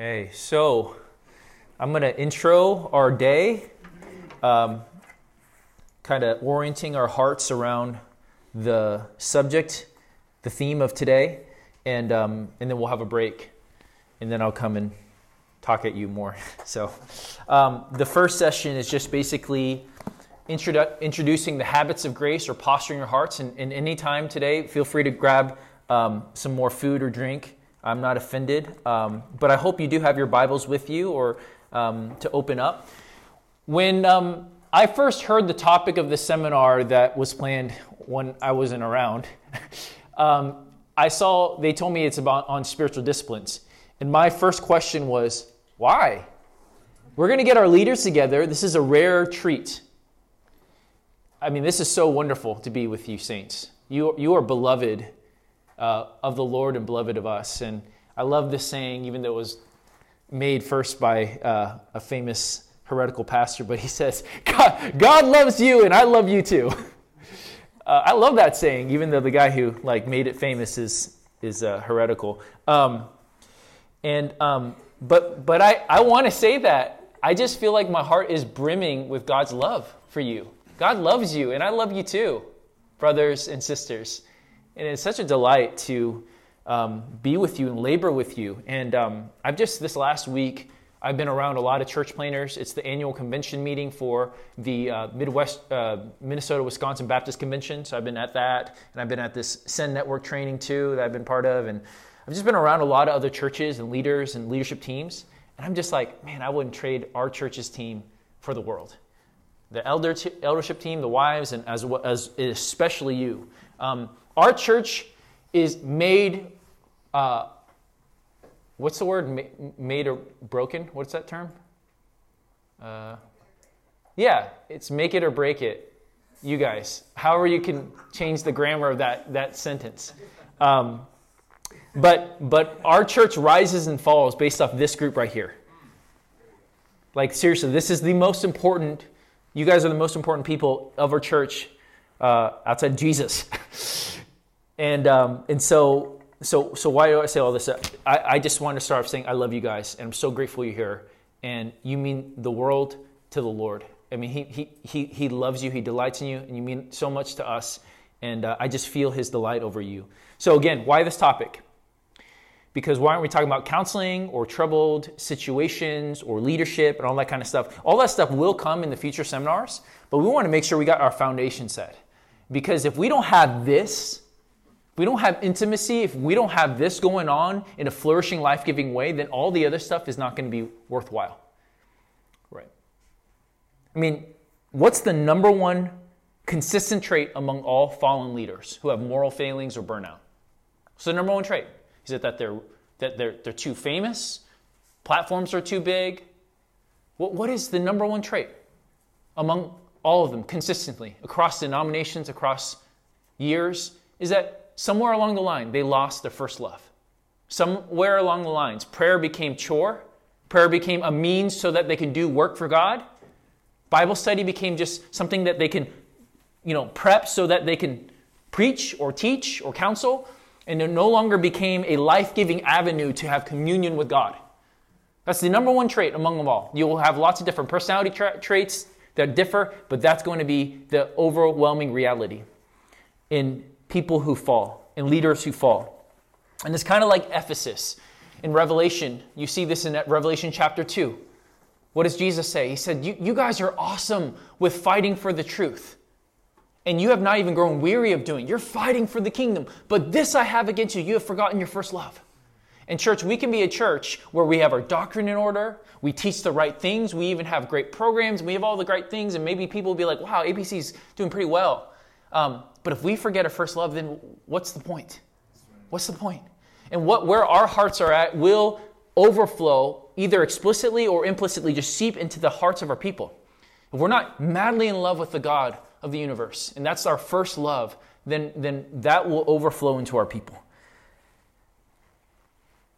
Okay, so I'm going to intro our day, um, kind of orienting our hearts around the subject, the theme of today, and, um, and then we'll have a break, and then I'll come and talk at you more. So, um, the first session is just basically introdu- introducing the habits of grace or posturing your hearts. And, and any time today, feel free to grab um, some more food or drink. I'm not offended, um, but I hope you do have your Bibles with you or um, to open up. When um, I first heard the topic of the seminar that was planned when I wasn't around, um, I saw they told me it's about on spiritual disciplines, and my first question was, why? We're going to get our leaders together. This is a rare treat. I mean, this is so wonderful to be with you, saints. You, you are beloved uh, of the Lord and beloved of us. And I love this saying, even though it was made first by uh, a famous heretical pastor, but he says, God, God loves you and I love you too. Uh, I love that saying, even though the guy who like made it famous is is uh, heretical. Um, and um, but but I, I want to say that I just feel like my heart is brimming with God's love for you. God loves you, and I love you too, brothers and sisters. And it's such a delight to um, be with you and labor with you. And um, I've just this last week I've been around a lot of church planners. It's the annual convention meeting for the uh, Midwest uh, Minnesota Wisconsin Baptist Convention. So I've been at that, and I've been at this Send Network training too that I've been part of, and I've just been around a lot of other churches and leaders and leadership teams. And I'm just like, man, I wouldn't trade our church's team for the world. The elder t- eldership team, the wives, and as well as especially you. Um, our church is made. Uh, what's the word? made or broken? What's that term? Uh, yeah, it's make it or break it. You guys, however you can change the grammar of that that sentence. Um, but but our church rises and falls based off this group right here. Like seriously, this is the most important. You guys are the most important people of our church uh, outside Jesus. and um, and so so, so why do I say all this? I, I just want to start off saying I love you guys, and I'm so grateful you're here. And you mean the world to the Lord. I mean, he, he, he, he loves you, He delights in you, and you mean so much to us. And uh, I just feel His delight over you. So, again, why this topic? Because why aren't we talking about counseling or troubled situations or leadership and all that kind of stuff? All that stuff will come in the future seminars, but we want to make sure we got our foundation set. Because if we don't have this, we don't have intimacy, if we don't have this going on in a flourishing, life giving way, then all the other stuff is not going to be worthwhile. Right. I mean, what's the number one consistent trait among all fallen leaders who have moral failings or burnout? So the number one trait is it that they're that they're they're too famous, platforms are too big. What, what is the number one trait among all of them consistently across denominations, across years? Is that somewhere along the line, they lost their first love. Somewhere along the lines, prayer became chore. Prayer became a means so that they can do work for God. Bible study became just something that they can, you know, prep so that they can preach or teach or counsel. And it no longer became a life giving avenue to have communion with God. That's the number one trait among them all. You will have lots of different personality tra- traits that differ, but that's going to be the overwhelming reality. In people who fall and leaders who fall. And it's kind of like Ephesus in Revelation. You see this in Revelation chapter 2. What does Jesus say? He said, You, you guys are awesome with fighting for the truth. And you have not even grown weary of doing. You're fighting for the kingdom. But this I have against you. You have forgotten your first love. And, church, we can be a church where we have our doctrine in order, we teach the right things, we even have great programs, we have all the great things, and maybe people will be like, wow, ABC's doing pretty well. Um, but if we forget our first love, then what's the point? What's the point? And what where our hearts are at will overflow either explicitly or implicitly just seep into the hearts of our people. If we're not madly in love with the God of the universe, and that's our first love, then, then that will overflow into our people.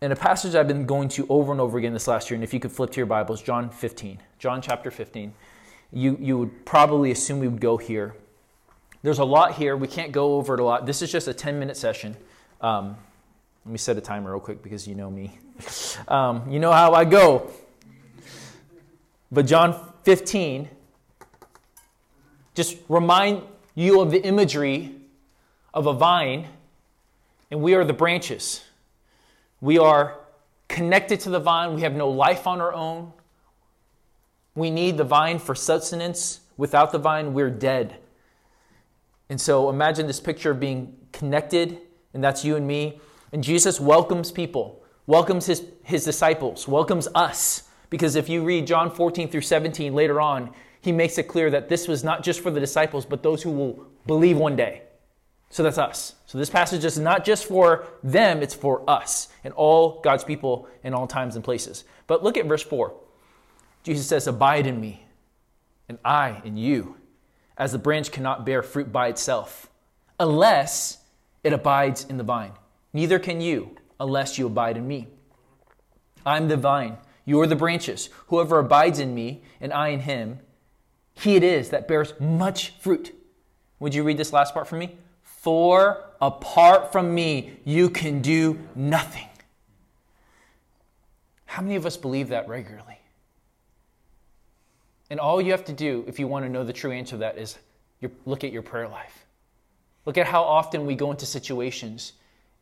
And a passage I've been going to over and over again this last year, and if you could flip to your Bibles, John 15, John chapter 15. You, you would probably assume we would go here. There's a lot here. We can't go over it a lot. This is just a 10 minute session. Um, Let me set a timer real quick because you know me. Um, you know how I go. But John 15, just remind you of the imagery of a vine, and we are the branches. We are connected to the vine. We have no life on our own. We need the vine for sustenance. Without the vine, we're dead. And so imagine this picture of being connected, and that's you and me. And Jesus welcomes people, welcomes his, his disciples, welcomes us. Because if you read John 14 through 17 later on, he makes it clear that this was not just for the disciples, but those who will believe one day. So that's us. So this passage is not just for them, it's for us and all God's people in all times and places. But look at verse 4. Jesus says, Abide in me, and I in you, as the branch cannot bear fruit by itself, unless it abides in the vine. Neither can you, unless you abide in me. I'm the vine, you are the branches. Whoever abides in me, and I in him, he it is that bears much fruit. Would you read this last part for me? For apart from me, you can do nothing. How many of us believe that regularly? And all you have to do, if you want to know the true answer to that, is look at your prayer life. Look at how often we go into situations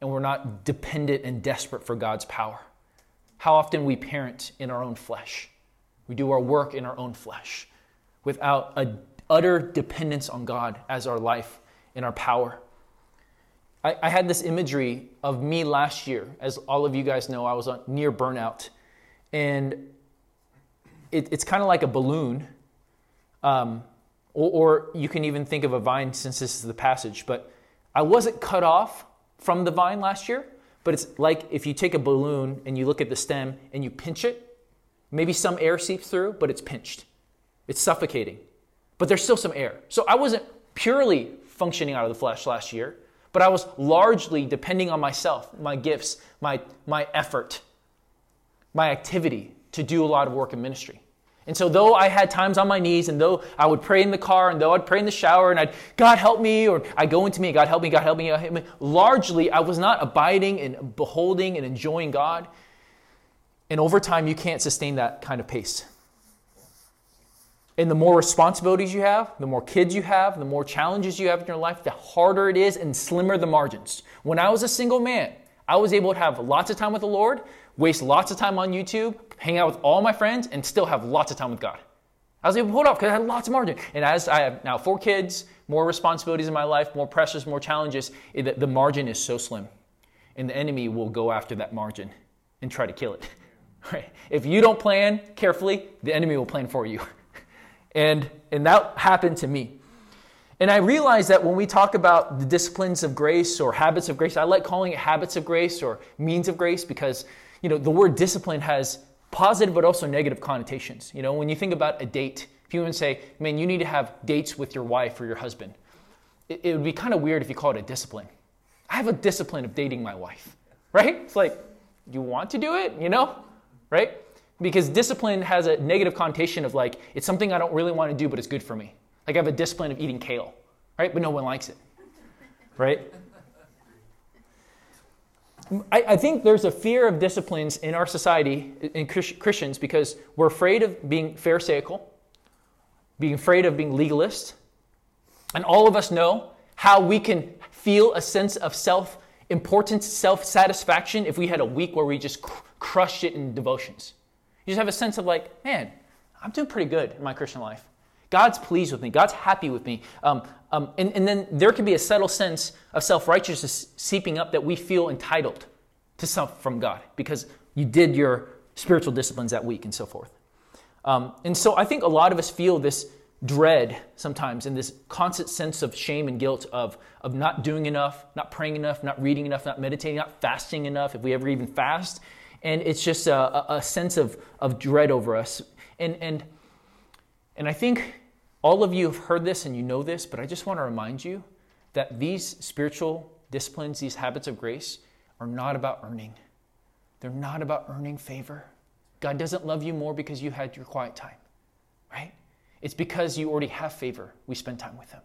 and we're not dependent and desperate for God's power. How often we parent in our own flesh. We do our work in our own flesh without a utter dependence on God as our life and our power. I, I, had this imagery of me last year. As all of you guys know, I was on, near burnout. And it, it's kind of like a balloon. Um, or, or you can even think of a vine since this is the passage. But I wasn't cut off from the vine last year, but it's like if you take a balloon and you look at the stem and you pinch it, maybe some air seeps through, but it's pinched. It's suffocating. But there's still some air. So I wasn't purely functioning out of the flesh last year, but I was largely depending on myself, my gifts, my, my effort, my activity to do a lot of work in ministry. And so, though I had times on my knees, and though I would pray in the car, and though I'd pray in the shower, and I'd, God help me, or I'd go into me, God help me, God help me, God help me, largely I was not abiding and beholding and enjoying God. And over time, you can't sustain that kind of pace. And the more responsibilities you have, the more kids you have, the more challenges you have in your life, the harder it is and slimmer the margins. When I was a single man, I was able to have lots of time with the Lord, waste lots of time on YouTube, hang out with all my friends, and still have lots of time with God. I was able to it off because I had lots of margin. And as I have now four kids, more responsibilities in my life, more pressures, more challenges, it, the margin is so slim. And the enemy will go after that margin and try to kill it. Right? If you don't plan carefully, the enemy will plan for you. And, and that happened to me. And I realized that when we talk about the disciplines of grace or habits of grace, I like calling it habits of grace or means of grace because you know the word discipline has positive but also negative connotations. You know, when you think about a date, if you even say, man, you need to have dates with your wife or your husband, it, it would be kind of weird if you call it a discipline. I have a discipline of dating my wife, right? It's like, you want to do it, you know, right? Because discipline has a negative connotation of like, it's something I don't really want to do, but it's good for me. Like I have a discipline of eating kale, right? But no one likes it, right? I, I think there's a fear of disciplines in our society, in Christians, because we're afraid of being pharisaical, being afraid of being legalist. And all of us know how we can feel a sense of self importance, self satisfaction if we had a week where we just cr- crushed it in devotions. You just have a sense of like, man, I'm doing pretty good in my Christian life. God's pleased with me. God's happy with me. Um, um, and, and then there can be a subtle sense of self righteousness seeping up that we feel entitled to stuff from God because you did your spiritual disciplines that week and so forth. Um, and so I think a lot of us feel this dread sometimes and this constant sense of shame and guilt of, of not doing enough, not praying enough, not reading enough, not meditating, not fasting enough, if we ever even fast and it's just a, a sense of, of dread over us. And, and, and I think all of you have heard this and you know this, but I just want to remind you that these spiritual disciplines, these habits of grace, are not about earning. They're not about earning favor. God doesn't love you more because you had your quiet time, right? It's because you already have favor. We spend time with Him.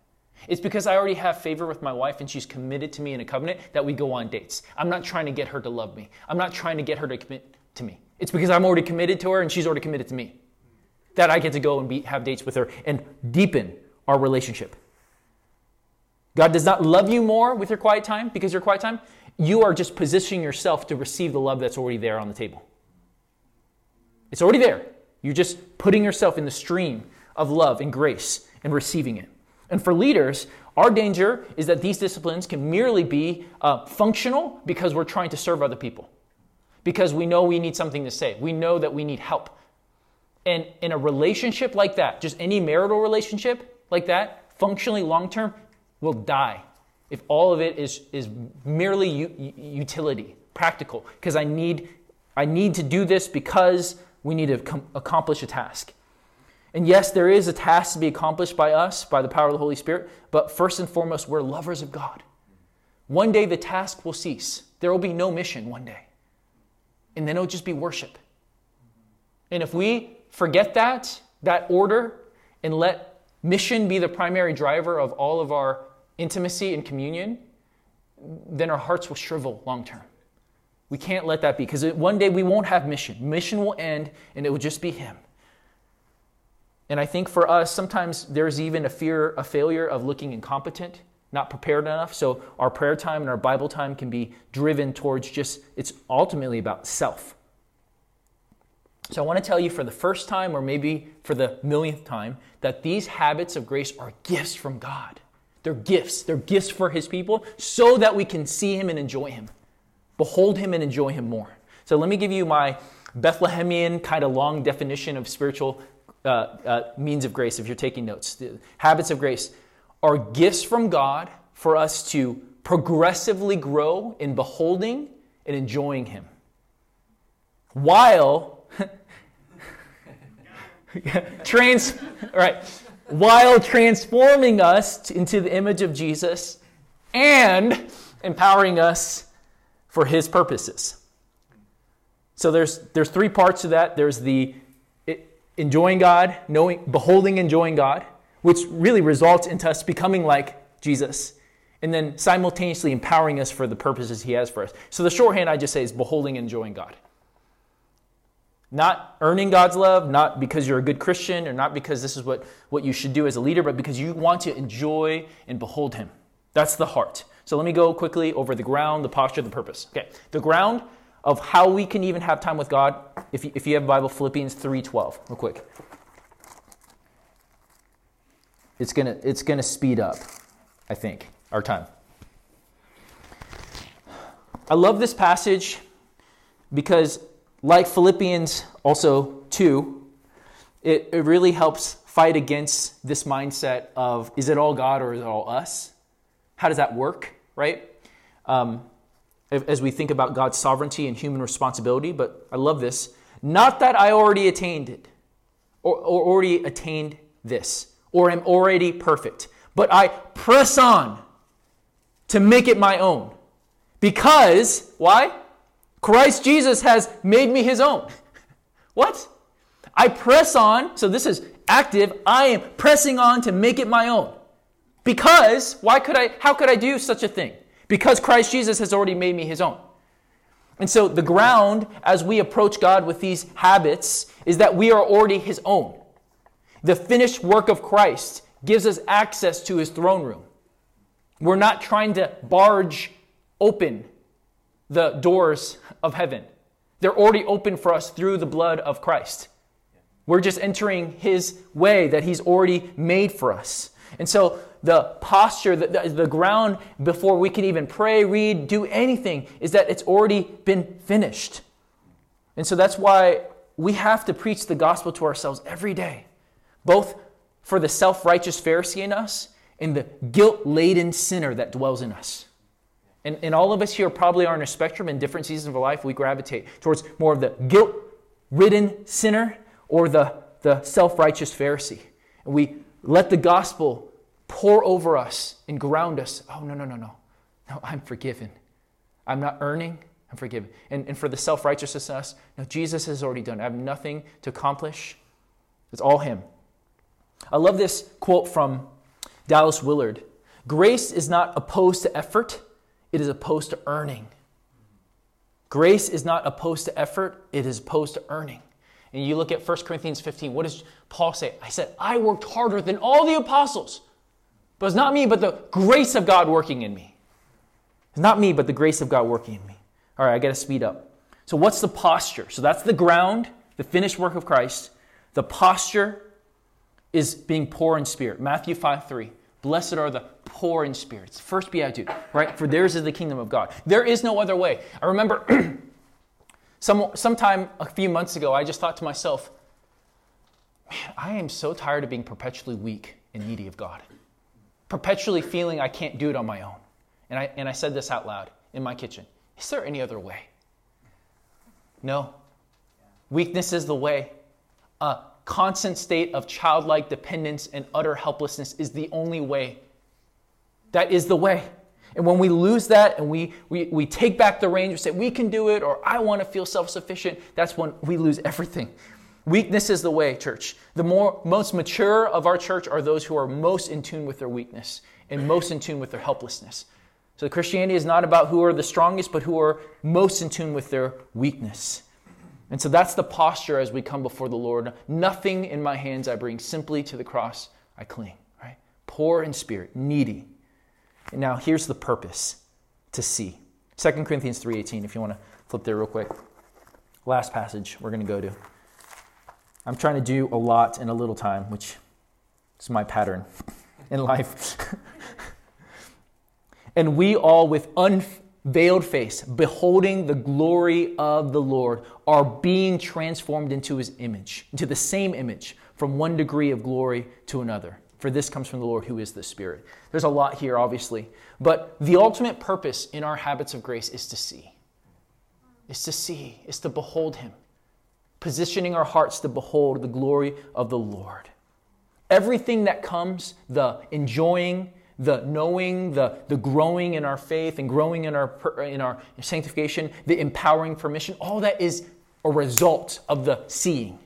It's because I already have favor with my wife and she's committed to me in a covenant that we go on dates. I'm not trying to get her to love me. I'm not trying to get her to commit to me. It's because I'm already committed to her and she's already committed to me. That I get to go and be, have dates with her and deepen our relationship. God does not love you more with your quiet time because your quiet time. You are just positioning yourself to receive the love that's already there on the table. It's already there. You're just putting yourself in the stream of love and grace and receiving it. And for leaders, our danger is that these disciplines can merely be uh, functional because we're trying to serve other people, because we know we need something to say, we know that we need help. And in a relationship like that, just any marital relationship like that, functionally long term, will die if all of it is, is merely u- utility, practical, because I need, I need to do this because we need to com- accomplish a task. And yes, there is a task to be accomplished by us, by the power of the Holy Spirit, but first and foremost, we're lovers of God. One day the task will cease. There will be no mission one day. And then it'll just be worship. And if we forget that, that order, and let mission be the primary driver of all of our intimacy and communion, then our hearts will shrivel long term. We can't let that be because one day we won't have mission. Mission will end and it will just be Him. And I think for us, sometimes there's even a fear a failure of looking incompetent, not prepared enough. So our prayer time and our Bible time can be driven towards just, it's ultimately about self. So I want to tell you for the first time, or maybe for the millionth time, that these habits of grace are gifts from God. They're gifts. They're gifts for His people so that we can see Him and enjoy Him behold him and enjoy him more. So let me give you my Bethlehemian kind of long definition of spiritual uh, uh, means of grace if you're taking notes. The habits of grace are gifts from God for us to progressively grow in beholding and enjoying him. While trans right while transforming us into the image of Jesus and empowering us for his purposes. So there's there's three parts to that. There's the enjoying God, knowing beholding enjoying God, which really results into us becoming like Jesus. And then simultaneously empowering us for the purposes he has for us. So the shorthand I just say is beholding enjoying God. Not earning God's love, not because you're a good Christian or not because this is what, what you should do as a leader, but because you want to enjoy and behold him. That's the heart. So let me go quickly over the ground, the posture, the purpose. Okay, the ground of how we can even have time with God. If you, if you have Bible, Philippians 3.12, real quick. It's gonna, it's gonna speed up, I think, our time. I love this passage because, like Philippians also 2, it, it really helps fight against this mindset of is it all God or is it all us? How does that work, right? Um, as we think about God's sovereignty and human responsibility, but I love this. Not that I already attained it, or, or already attained this, or am already perfect, but I press on to make it my own. Because, why? Christ Jesus has made me his own. what? I press on, so this is active, I am pressing on to make it my own. Because, why could I, how could I do such a thing? Because Christ Jesus has already made me his own. And so the ground as we approach God with these habits is that we are already his own. The finished work of Christ gives us access to his throne room. We're not trying to barge open the doors of heaven. They're already open for us through the blood of Christ. We're just entering his way that he's already made for us. And so the posture, the, the, the, ground before we can even pray, read, do anything is that it's already been finished. And so that's why we have to preach the gospel to ourselves every day, both for the self righteous Pharisee in us and the guilt laden sinner that dwells in us. And, and all of us here probably are on a spectrum in different seasons of our life. We gravitate towards more of the guilt ridden sinner or the, the self righteous Pharisee. And we let the gospel pour over us and ground us. Oh, no, no, no, no. No, I'm forgiven. I'm not earning, I'm forgiven. And, and for the self righteousness in us, no, Jesus has already done. I have nothing to accomplish. It's all Him. I love this quote from Dallas Willard. Grace is not opposed to effort, it is opposed to earning. Grace is not opposed to effort, it is opposed to earning. And you look at 1 Corinthians 15, what does Paul say? I said, I worked harder than all the apostles. But it's not me, but the grace of God working in me. It's not me, but the grace of God working in me. All right, I got to speed up. So, what's the posture? So, that's the ground, the finished work of Christ. The posture is being poor in spirit. Matthew 5 3. Blessed are the poor in spirits. First beatitude, right? For theirs is the kingdom of God. There is no other way. I remember some, sometime a few months ago, I just thought to myself, man, I am so tired of being perpetually weak and needy of God, perpetually feeling I can't do it on my own. And I, and I said this out loud in my kitchen Is there any other way? No. Weakness is the way. A constant state of childlike dependence and utter helplessness is the only way. That is the way. And when we lose that and we, we, we take back the reins, we say, we can do it, or I want to feel self sufficient, that's when we lose everything. Weakness is the way, church. The more, most mature of our church are those who are most in tune with their weakness and most in tune with their helplessness. So Christianity is not about who are the strongest, but who are most in tune with their weakness. And so that's the posture as we come before the Lord. Nothing in my hands I bring, simply to the cross I cling, right? Poor in spirit, needy. And now here's the purpose to see. 2 Corinthians 3:18 if you want to flip there real quick. Last passage we're going to go to. I'm trying to do a lot in a little time, which is my pattern in life. and we all with unveiled face, beholding the glory of the Lord, are being transformed into his image, into the same image, from one degree of glory to another. For this comes from the Lord who is the Spirit. There's a lot here, obviously. But the ultimate purpose in our habits of grace is to see. Is to see, is to behold him. Positioning our hearts to behold the glory of the Lord. Everything that comes, the enjoying, the knowing, the, the growing in our faith and growing in our, in our sanctification, the empowering for mission, all that is a result of the seeing.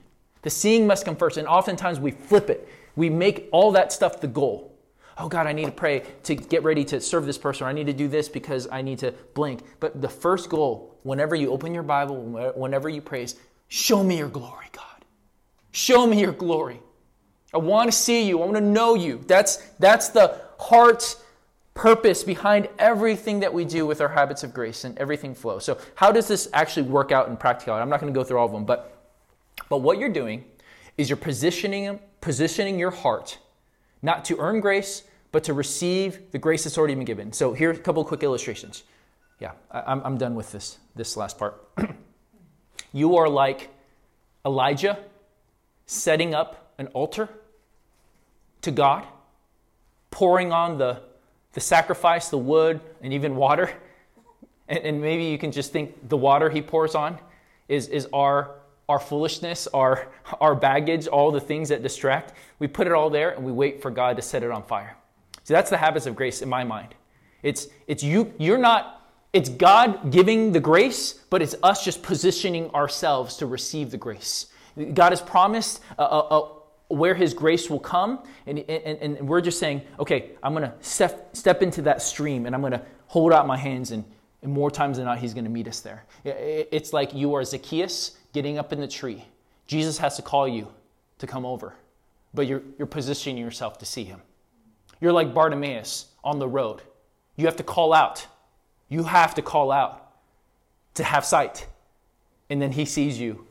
The seeing must come first. And oftentimes we flip it. We make all that stuff the goal. Oh God, I need to pray to get ready to serve this person, or I need to do this because I need to blink. But the first goal, whenever you open your Bible, whenever you praise, show me your glory, God. Show me your glory. I want to see you. I want to know you. That's, that's the heart's purpose behind everything that we do with our habits of grace and everything flows. So, how does this actually work out in practicality? I'm not going to go through all of them, but, but what you're doing is you're positioning, positioning your heart not to earn grace, but to receive the grace that's already been given. So, here are a couple quick illustrations. Yeah, I'm, I'm done with this, this last part. you are like Elijah setting up an altar to God pouring on the, the sacrifice, the wood, and even water. And, and maybe you can just think the water he pours on is, is our, our foolishness, our, our baggage, all the things that distract. We put it all there and we wait for God to set it on fire. See, that's the habits of grace in my mind. It's, it's you, you're not, it's God giving the grace, but it's us just positioning ourselves to receive the grace. God has promised a, a, where his grace will come and, and, and we're just saying okay i'm going to step, step into that stream and i'm going to hold out my hands and, and more times than not he's going to meet us there it's like you are zacchaeus getting up in the tree. Jesus has to call you to come over but you're, you're positioning yourself to see him. You're like bartimaeus on the road. You have to call out. You have to call out to have sight. And then he sees you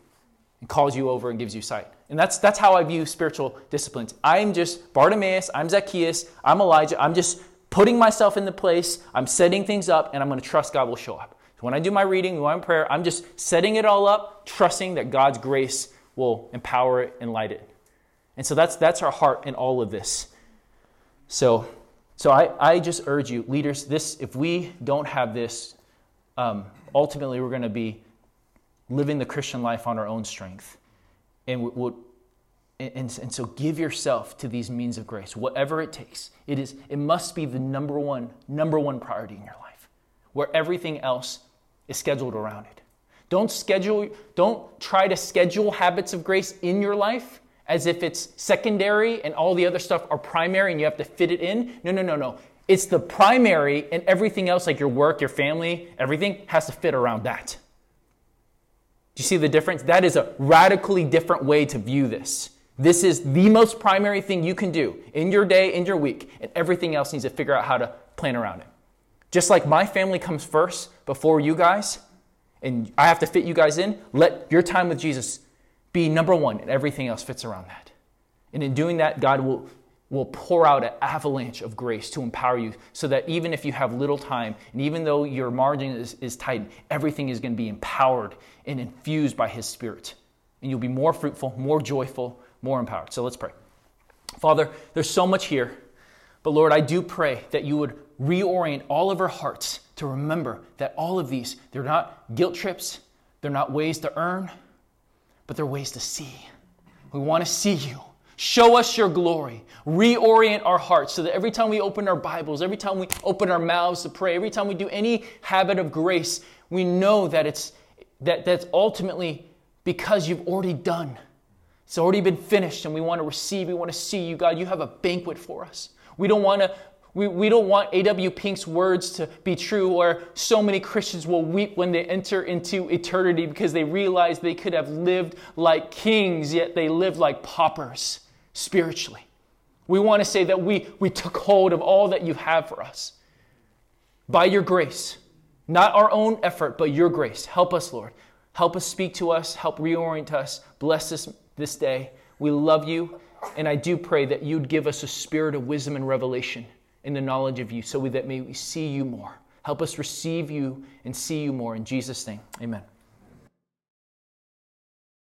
and calls you over and gives you sight. And that's, that's how I view spiritual disciplines. I'm just Bartimaeus, I'm Zacchaeus, I'm Elijah. I'm just putting myself in the place, I'm setting things up, and I'm going to trust God will show up. When I do my reading, when I'm prayer, I'm just setting it all up, trusting that God's grace will empower it and light it. And so that's, that's our heart in all of this. So, so I, I just urge you, leaders, this if we don't have this, um, ultimately we're going to be living the Christian life on our own strength and would and, and so give yourself to these means of grace whatever it takes it is it must be the number one number one priority in your life where everything else is scheduled around it don't schedule don't try to schedule habits of grace in your life as if it's secondary and all the other stuff are primary and you have to fit it in no no no no It's the primary, and everything else, like your work, your family, everything, has to fit around that. Do you see the difference? That is a radically different way to view this. This is the most primary thing you can do in your day, in your week, and everything else needs to figure out how to plan around it. Just like my family comes first before you guys, and I have to fit you guys in, let your time with Jesus be number one, and everything else fits around that. And in doing that, God will, will pour out an avalanche of grace to empower you so that even if you have little time, and even though your margin is, is tight, everything is going to be empowered and infused by His Spirit. And you'll be more fruitful, more joyful, more empowered. So let's pray. Father, there's so much here, but Lord, I do pray that you would reorient all of our hearts to remember that all of these, they're not guilt trips, they're not ways to earn, but they're ways to see. We want to see you. Show us your glory. Reorient our hearts so that every time we open our Bibles, every time we open our mouths to pray, every time we do any habit of grace, we know that it's that that's ultimately because you've already done. It's already been finished and we want to receive, we want to see you, God. You have a banquet for us. We don't want to we, we don't want A.W. Pink's words to be true, where so many Christians will weep when they enter into eternity because they realize they could have lived like kings, yet they lived like paupers spiritually. We want to say that we, we took hold of all that you have for us by your grace, not our own effort, but your grace. Help us, Lord. Help us speak to us, help reorient us. Bless us this day. We love you, and I do pray that you'd give us a spirit of wisdom and revelation in the knowledge of you so that may we see you more. Help us receive you and see you more. In Jesus' name, amen.